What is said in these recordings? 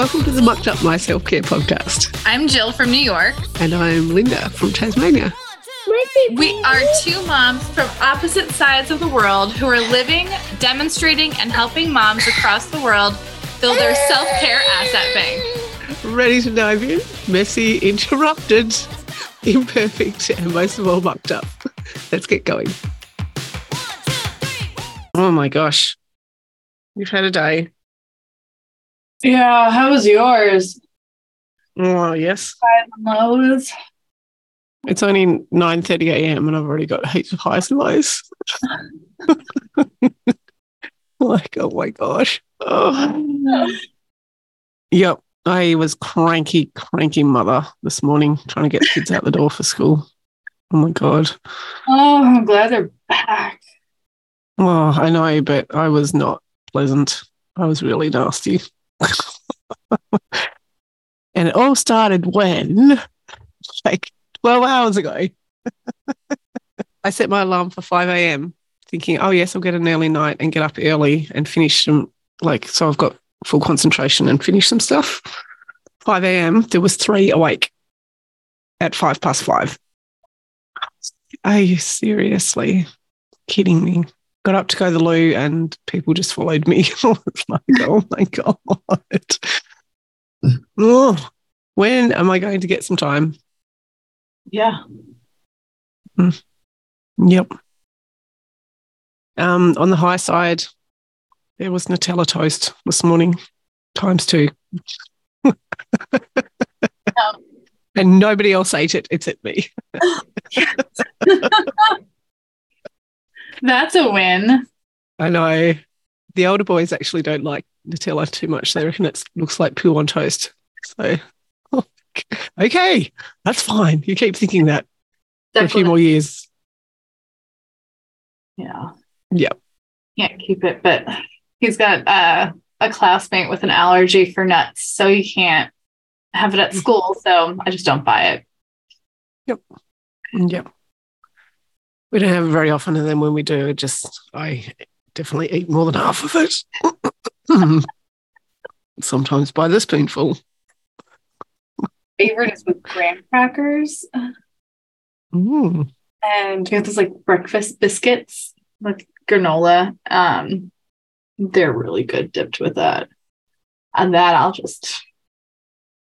Welcome to the Mucked Up My Self Care podcast. I'm Jill from New York. And I'm Linda from Tasmania. We are two moms from opposite sides of the world who are living, demonstrating, and helping moms across the world build their self care asset bank. Ready to dive in? Messy, interrupted, imperfect, and most of all, mucked up. Let's get going. Oh my gosh. You've had a day. Yeah, how was yours? Oh, yes. Highs and lows. It's only 9.30 a.m. and I've already got heaps of highs and lows. like, oh my gosh. Oh. Yep. I was cranky, cranky mother this morning trying to get the kids out the door for school. Oh my God. Oh, I'm glad they're back. Oh, I know, but I was not pleasant. I was really nasty. and it all started when, like 12 hours ago, I set my alarm for 5 a.m., thinking, oh, yes, I'll get an early night and get up early and finish some, like, so I've got full concentration and finish some stuff. 5 a.m., there was three awake at five past five. Are you seriously kidding me? got up to go to the loo and people just followed me. Like, oh my God. Oh, when am I going to get some time? Yeah. Mm. Yep. Um, on the high side, there was Nutella toast this morning, times two. and nobody else ate it except me. That's a win. I know. The older boys actually don't like Nutella too much. They reckon it looks like poo on toast. So, okay, that's fine. You keep thinking that Definitely. for a few more years. Yeah. Yep. Can't keep it, but he's got uh, a classmate with an allergy for nuts, so he can't have it at school. So I just don't buy it. Yep. Yep. We don't have it very often, and then when we do, it just I definitely eat more than half of it. Sometimes by the spoonful. Favorite is with graham crackers. Mm. And we have those like breakfast biscuits with granola. Um, they're really good dipped with that. And that I'll just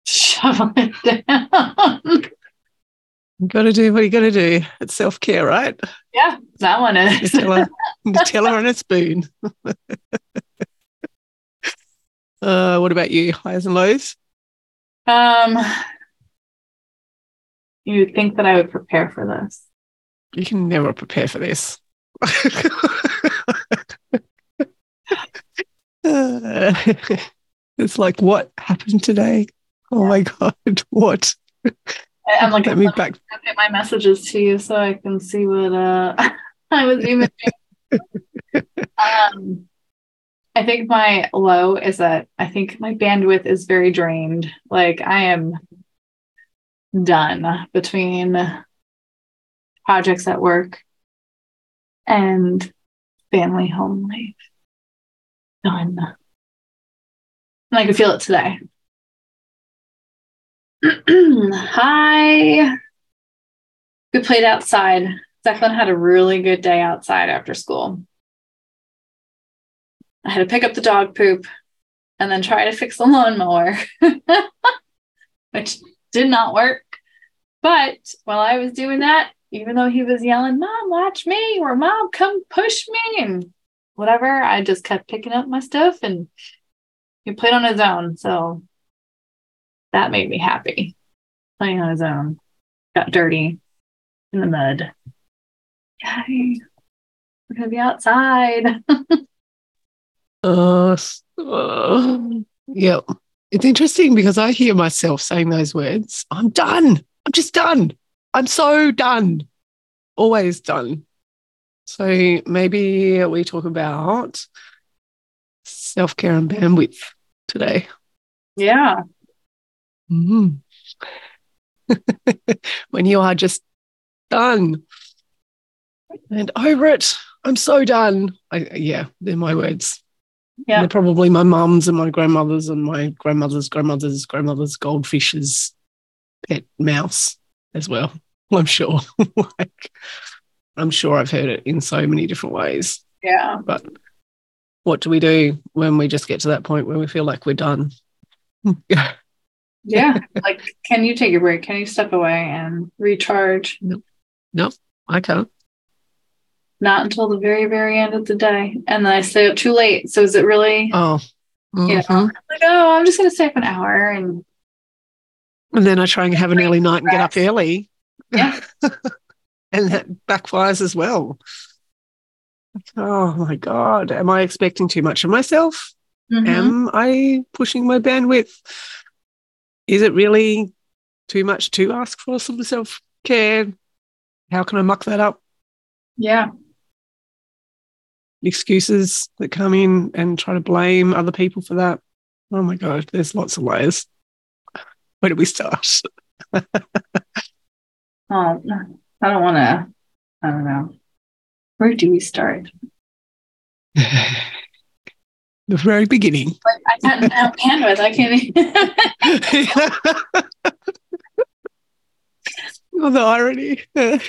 shovel it down. You got to do what you got to do. It's self care, right? Yeah, that one is. Nutella, Nutella on a spoon. uh, what about you? Highs and lows? Um, you think that I would prepare for this? You can never prepare for this. uh, it's like, what happened today? Oh yeah. my God, what? I'm like, let me back. Get my messages to you so I can see what uh, I was even. um, I think my low is that I think my bandwidth is very drained. Like I am done between projects at work and family home life. Done. And I can feel it today. Hi. We played outside. Declan had a really good day outside after school. I had to pick up the dog poop and then try to fix the lawnmower, which did not work. But while I was doing that, even though he was yelling, Mom, watch me, or Mom, come push me, and whatever, I just kept picking up my stuff and he played on his own. So that made me happy. Playing on his own. Got dirty in the mud. Yay. We're gonna be outside. uh, uh, yeah. It's interesting because I hear myself saying those words. I'm done. I'm just done. I'm so done. Always done. So maybe we talk about self care and bandwidth today. Yeah. Mm-hmm. when you are just done and over it, I'm so done. I, yeah, they're my words. Yeah. They're probably my mum's and my grandmother's and my grandmother's grandmother's grandmother's goldfish's pet mouse as well. I'm sure. like, I'm sure I've heard it in so many different ways. Yeah. But what do we do when we just get to that point where we feel like we're done? Yeah. like, can you take a break? Can you step away and recharge? No, no, I can't. Not until the very, very end of the day. And then I stay up too late. So is it really Oh. You know. Mhm. like, oh, I'm just going to stay up an hour and And then I try and have an early night and get up early. Yeah. and that backfires as well. Oh my God. Am I expecting too much of myself? Mhm. Am I pushing my bandwidth? Is it really too much to ask for some self care? How can I muck that up? yeah. Excuses that come in and try to blame other people for that. Oh my God, there's lots of layers. Where do we start? Oh, I don't want to. I don't know. Where do we start? the very beginning. Like, I can't have bandwidth. I can't. oh, the irony. know,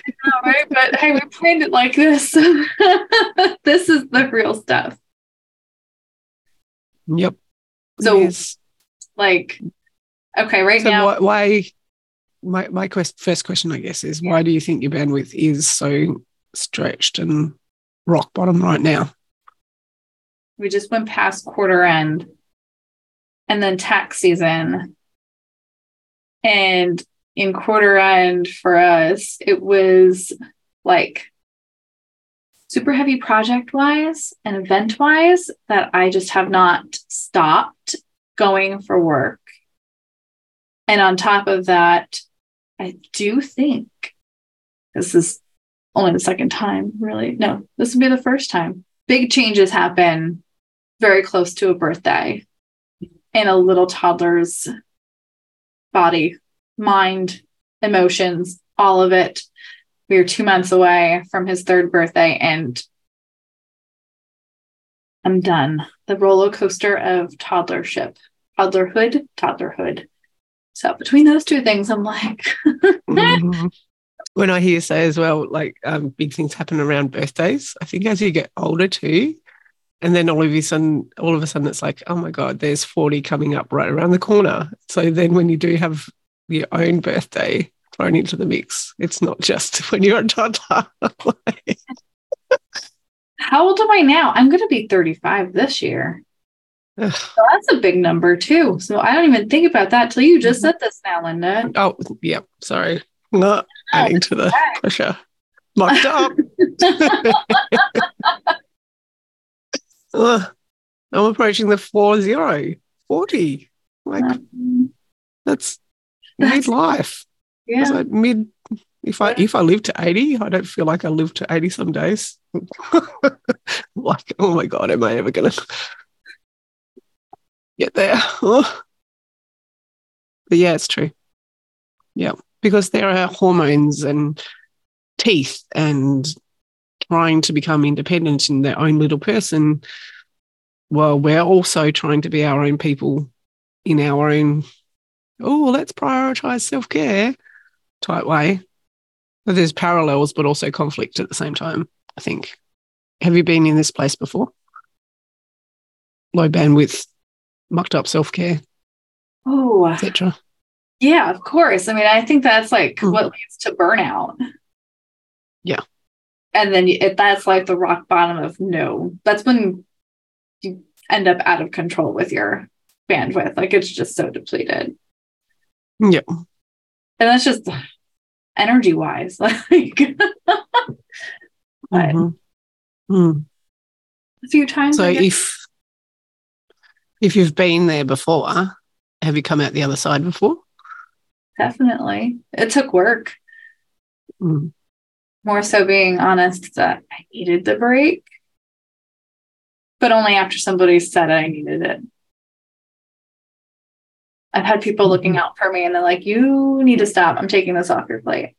right? But hey, we planned it like this. this is the real stuff. yep. So- is. Like, okay, right So now, why, why my, my quest, first question, I guess, is why do you think your bandwidth is so stretched and rock bottom right now? We just went past quarter end and then tax season. And in quarter end for us, it was like super heavy project wise and event wise that I just have not stopped going for work. And on top of that, I do think this is only the second time, really. No, this would be the first time. Big changes happen very close to a birthday in a little toddler's body, mind, emotions, all of it. We are two months away from his third birthday, and I'm done. The roller coaster of toddlership, toddlerhood, toddlerhood. So between those two things, I'm like, Mhm. When I hear you say as well, like um, big things happen around birthdays, I think as you get older too, and then all of a sudden, all of a sudden, it's like, oh my god, there's forty coming up right around the corner. So then, when you do have your own birthday thrown into the mix, it's not just when you're a toddler. how old am I now? I'm going to be 35 this year. So that's a big number too. So I don't even think about that till you just said this now, Linda. oh, yeah, sorry, not adding to the pressure. Locked up. Ugh. I'm approaching the four zero, 40. Like Um, that's That's- midlife. It's yeah. like mid if I if I live to 80, I don't feel like I live to 80 some days. like, oh my god, am I ever gonna get there? Oh. But yeah, it's true. Yeah. Because there are hormones and teeth and trying to become independent in their own little person. Well, we're also trying to be our own people in our own, oh, let's prioritize self care type way. But there's parallels, but also conflict at the same time, I think. Have you been in this place before? Low bandwidth, mucked up self care, Oh, etc. yeah, of course. I mean, I think that's like Mm. what leads to burnout. Yeah. And then it, that's like the rock bottom of no. That's when you end up out of control with your bandwidth. Like it's just so depleted. Yeah. And that's just energy wise. Like But- Mhm. Mm. a few times. So if if you've been there before, have you come out the other side before? Definitely. It took work. Mm. more so being honest that I needed the break, but only after somebody said I needed it. I've had people looking out for me and they're like, you need to stop. I'm taking this off your plate.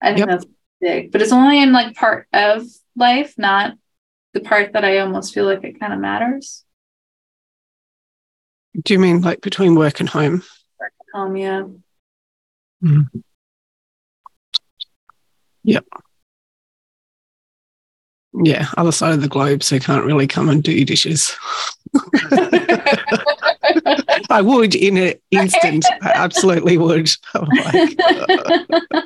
I think Yep. that's big, but it's only in like part of life, not the part that I almost feel like it kind of matters. Do you mean like between work and home? Um, yeah. Yeah, other side of the globe, so can't really come and do your dishes. I would in an instant. I absolutely would. Like,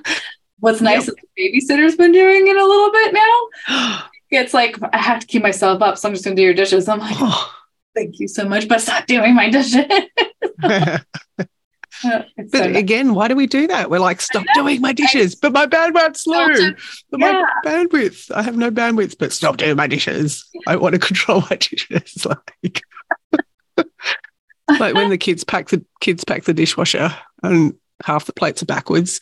What's nice is the babysitter's been doing it a little bit now. It's like I have to keep myself up, so I'm just gonna do your dishes. I'm like, oh. thank you so much, but stop doing my dishes. It's so But nice. again, why do we do that? We're like, stop doing my dishes, but my bandwidth's low. But Yeah. my bandwidth, I have no bandwidth, but stop doing my dishes. I want to control my dishes. Like, like when the kids pack the kids pack the dishwasher and half the plates are backwards,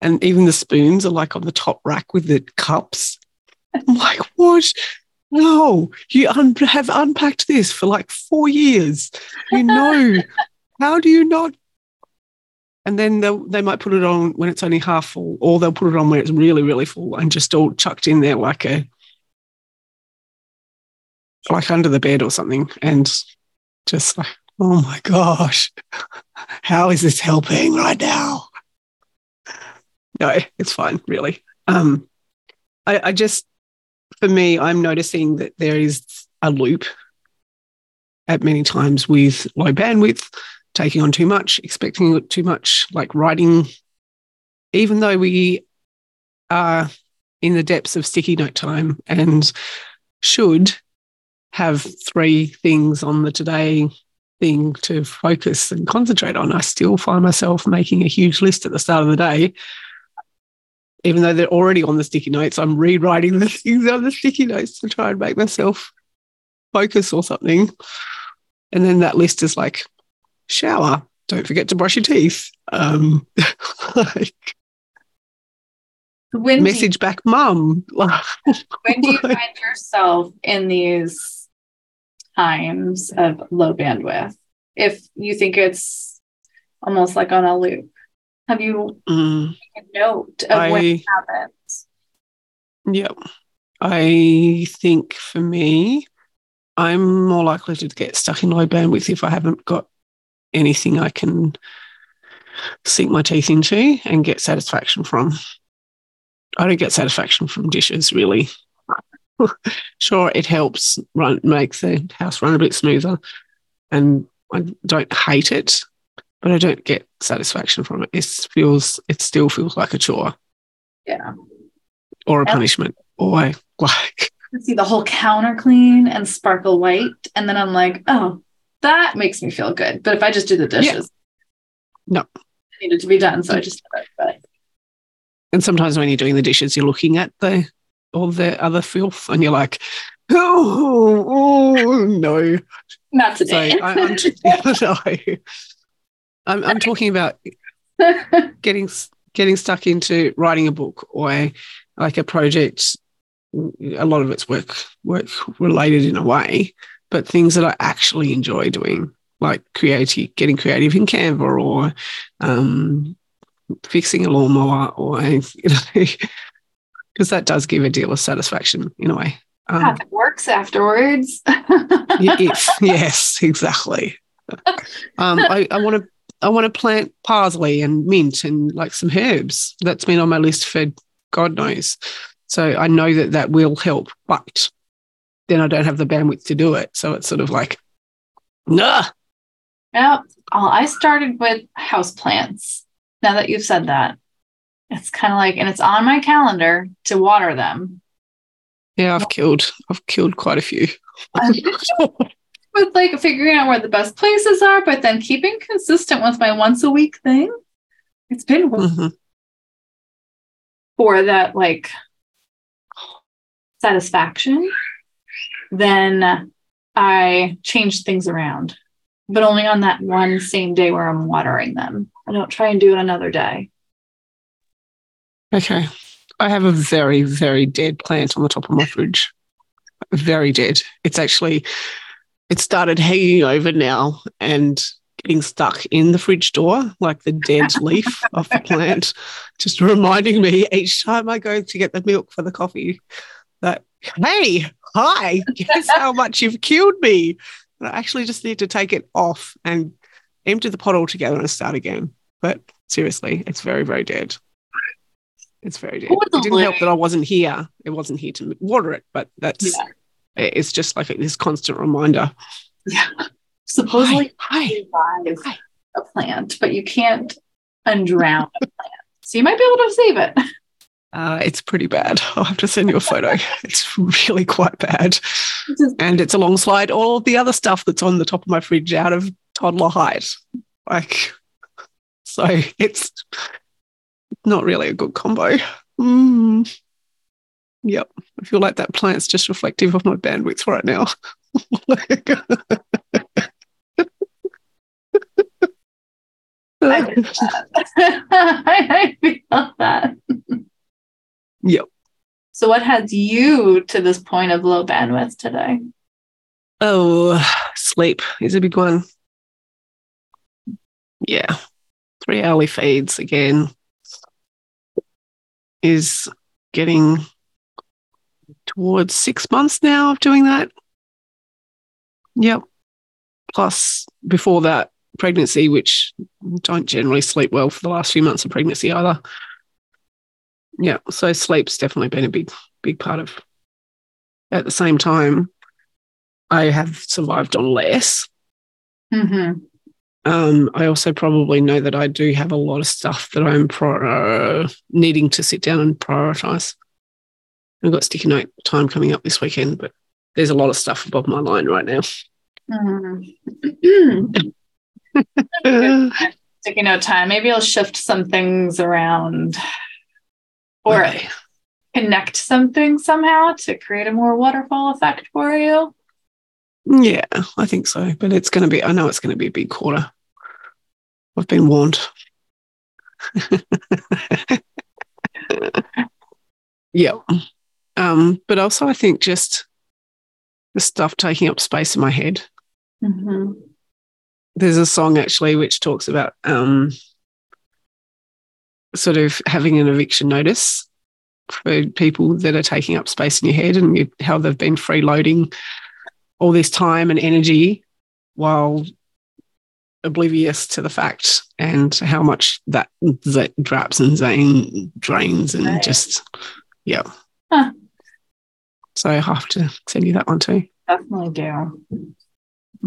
and even the spoons are like on the top rack with the cups. I'm like, what? No, you un- have unpacked this for like four years. You know, how do you not? And then they might put it on when it's only half full, or they'll put it on when it's really, really full and just all chucked in there like a like under the bed or something. And just like, oh my gosh, how is this helping right now? No, it's fine, really. Um, I, I just, for me, I'm noticing that there is a loop at many times with low bandwidth, taking on too much, expecting too much, like writing, even though we are in the depths of sticky note time and should have three things on the today thing to focus and concentrate on, I still find myself making a huge list at the start of the day. Even though they're already on the sticky notes, I'm rewriting the things on the sticky notes to try and make myself focus or something. And then that list is like shower, don't forget to brush your teeth. Um, like when, do you, message back, mum. When do you find yourself in these times of low bandwidth? If you think it's almost like on a loop, have you mm, note of when it happens? yeah, I think for me, I'm more likely to get stuck in low bandwidth if I haven't got anything I can sink my teeth into and get satisfaction from. I don't get satisfaction from dishes really. sure, it helps run make the house run a bit smoother, and I don't hate it, but I don't get satisfaction from it. It feels it still feels like a chore Yeah. or a punishment or like I see the whole counter clean and sparkle white, and then I'm like, oh, that makes me feel good. But if I just do the dishes, No. it needed to be done, so I just did it. But And sometimes when you're doing the dishes, you're looking at the all the other filth, and you're like, oh, oh no. not So today. I, I'm, t- no. I'm I'm talking about getting getting stuck into writing a book or like a project. A lot of it's work work related in a way, but things that I actually enjoy doing, like creative, getting creative in Canva or um, fixing a lawnmower, or you know, because that does give a deal of satisfaction in a way. Um, Yeah, it works afterwards. If, yes, exactly. Um, I, I want to I want to plant parsley and mint and like some herbs. That's been on my list for God knows. So I know that that will help, but then I don't have the bandwidth to do it. So it's sort of like, nah. Yeah. Oh, I started with houseplants. Now that you've said that, it's kind of like, and it's on my calendar to water them. Yeah, I've killed I've killed quite a few. with like figuring out where the best places are, but then keeping consistent with my once a week thing. It's been Mhm. for that like satisfaction. Then I change things around, but only on that one same day where I'm watering them. I don't try and do it another day. Okay. I have a very, very dead plant on the top of my fridge. Very dead. It's actually, it started hanging over now and getting stuck in the fridge door, like the dead leaf of the plant, just reminding me each time I go to get the milk for the coffee that, hey, hi, guess how much you've killed me. But I actually just need to take it off and empty the pot altogether and start again. But seriously, it's very, very dead. It's very dead. It didn't help that I wasn't here. It wasn't here to water it, but that's Yeah. it's just like this constant reminder. Yeah. Supposedly Hi, Hi. a plant, but you can't undrown a plant. So you might be able to save it. Uh, it's pretty bad. I'll have to send you a photo. It's really quite bad. And it's alongside all the other stuff that's on the top of my fridge out of toddler height. Like, so it's not really a good combo. Mm. Yep. I feel like that plant's just reflective of my bandwidth right now. I. I feel that. Yep. So what has you to this point of low bandwidth today? Oh, sleep is a big one. Yeah. Three hourly feeds again is getting towards six months now of doing that. Yep. Plus, before that, pregnancy, which don't generally sleep well for the last few months of pregnancy either. Yeah. So sleep's definitely been a big, big part of. At the same time, I have survived on less. Mm-hmm. Um, I also probably know that I do have a lot of stuff that I'm pro- needing to sit down and prioritize. I've got sticky note time coming up this weekend, but there's a lot of stuff above my line right now. Mm-hmm. Taking no time. Maybe I'll shift some things around or connect something somehow to create a more waterfall effect for you. Yeah, I think so. But it's going to be, I know it's going to be a big quarter. I've been warned. yeah. Um, but also, I think just the stuff taking up space in my head. Mm-hmm. there's a song actually which talks about um, sort of having an eviction notice for people that are taking up space in your head and you, how they've been freeloading all this time and energy while oblivious to the fact and how much that, that draps and zane drains and Right. just yeah Huh. so i have to send you that one too Definitely do.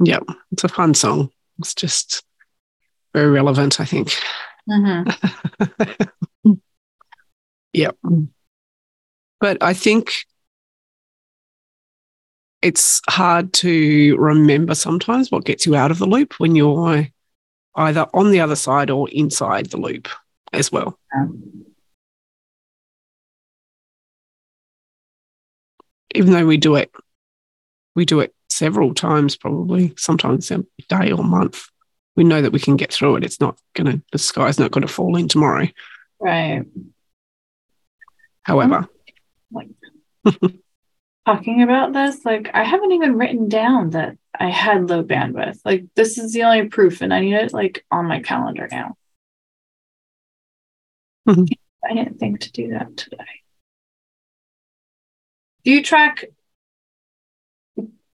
yeah it's a fun song it's just very relevant i think Mm-hmm. Yep. But I think it's hard to remember sometimes what gets you out of the loop when you're either on the other side or inside the loop as well. Even though we do it, we do it several times, probably, sometimes a day or month. We know that we can get through it. It's not going to, the sky's not going to fall in tomorrow. Right. However, Talking about this, like I haven't even written down that I had low bandwidth. Like this is the only proof, and I need it like on my calendar now. Mhm. I didn't think to do that today. Do you track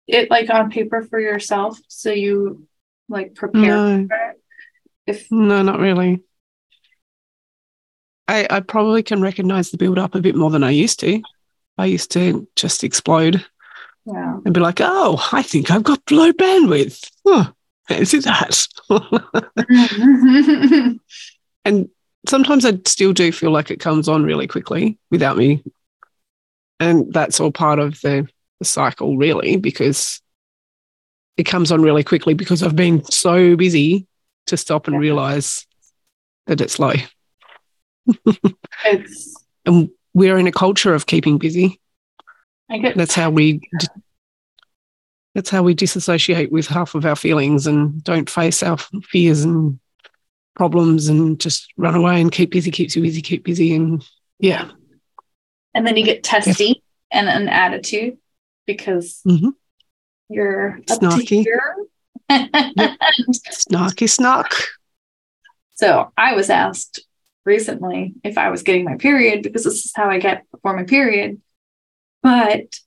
it like on paper for yourself so you like prepare no. for it? If No, not really. I, I probably can recognize the build up a bit more than I used to. I used to just explode yeah. and be like, oh, I think I've got low bandwidth. Huh, fancy that. Mm-hmm. and sometimes I still do feel like it comes on really quickly without me. And that's all part of the, the cycle, really, because it comes on really quickly because I've been so busy to stop and Yeah. realize that it's low. it's And we're in a culture of keeping busy. I get That's how we. That's how we disassociate with half of our feelings and don't face our fears and problems and just run away and keep busy, keeps you busy, keep busy. And yeah, and then you get testy and an attitude because Mhm. You're Snarky. here. snarky snark. So I was asked recently if I was getting my period because this is how I get before my period. But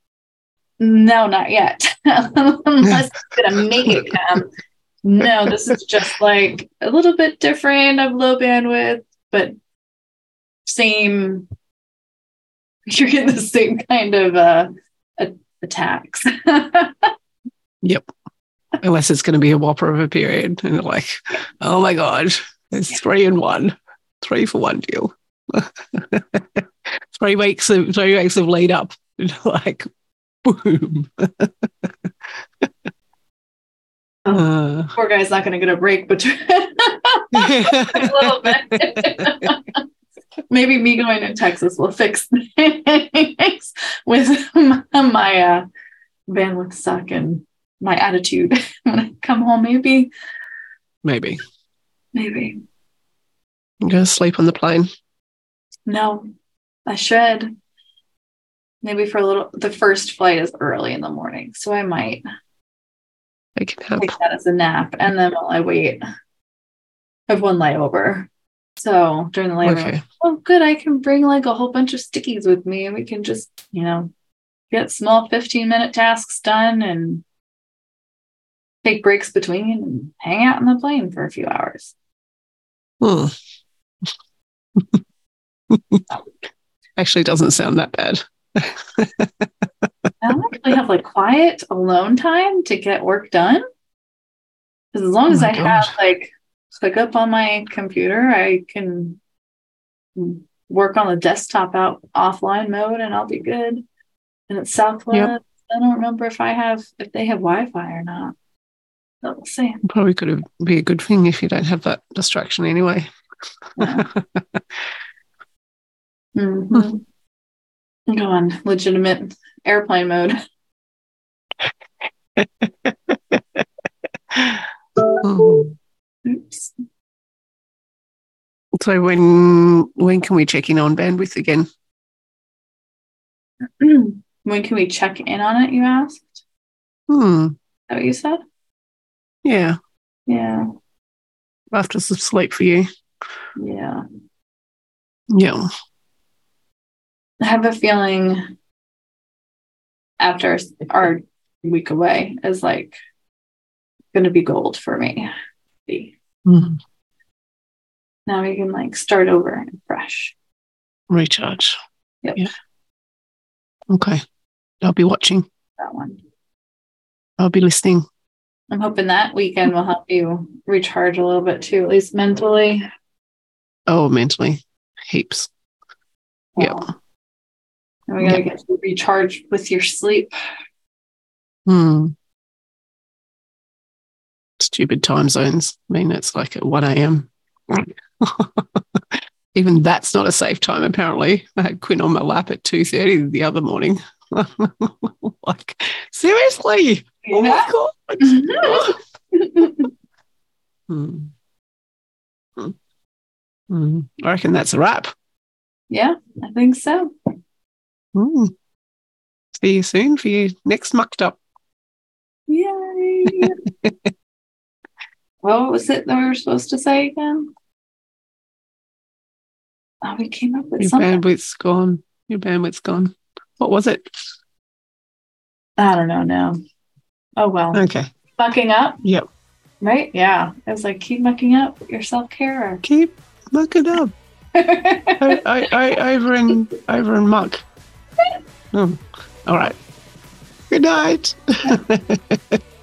no, not yet. Unless it's gonna make it come. No, this is just like a little bit different of low bandwidth, but same. You're getting the same kind of uh, attacks. Yep. Unless it's going to be a whopper of a period. And like, oh my God, it's three in one, three for one deal. three weeks of three weeks of lead up. Like boom. Uh, Poor guy's not gonna get a break between a little bit. Maybe me going to Texas will fix things with my, my uh, bandwidth suck and my attitude when I come home. Maybe, maybe. maybe. I'm going to sleep on the plane. No, I should. Maybe for a little. The first flight is early in the morning, so I might They can take that as a nap, and then while I wait, I have one layover. So during the layover, Okay. oh, good, I can bring like a whole bunch of stickies with me, and we can just, you know, get small fifteen minute tasks done and take breaks between and hang out in the plane for a few hours. Hmm. Actually, doesn't sound that bad. I actually have like quiet alone time to get work done. as long Oh as my I have like ClickUp on my computer, I can work on the desktop out offline mode and I'll be good. And it's Southwest. I don't remember if I have if they have Wi-Fi or not. We'll see. Probably could have, be a good thing if you don't have that distraction anyway. Mhm. Go on, legitimate airplane mode. Hmm. Oops. So when when can we check in on bandwidth again? when can we check in on it? You asked. Hmm. Is that what you said? Yeah. Yeah. After some sleep for you. Yeah. Yeah. I have a feeling after our week away is like going to be gold for me. Be- Hmm. Now we can like start over and fresh. Recharge. Yep. Yeah. Okay. I'll be watching. That one. I'll be listening. I'm hoping that weekend will help you recharge a little bit too, at least mentally. Oh, mentally. Heaps. Yep. Well, And we gotta get recharged with your sleep. Hmm. Stupid time zones. I mean, it's like at 1 a.m. Even that's not a safe time, apparently. I had Quinn on my lap at 2.30 the other morning. like, seriously? Oh my God. Hmm. Hmm. Hmm. I reckon that's a wrap. yeah, I think so. See you soon for your next mucked up. Yay. what was it that we were supposed to say again? Oh, we came up with something. Your something. bandwidth's gone. Your bandwidth's gone. What was it? I don't know now. Oh well. Okay. Mucking up, Yep. right? Yeah. It was like keep mucking up your self care. Keep mucking up. I, I, I, over and over and muck. Oh, all right. Good night.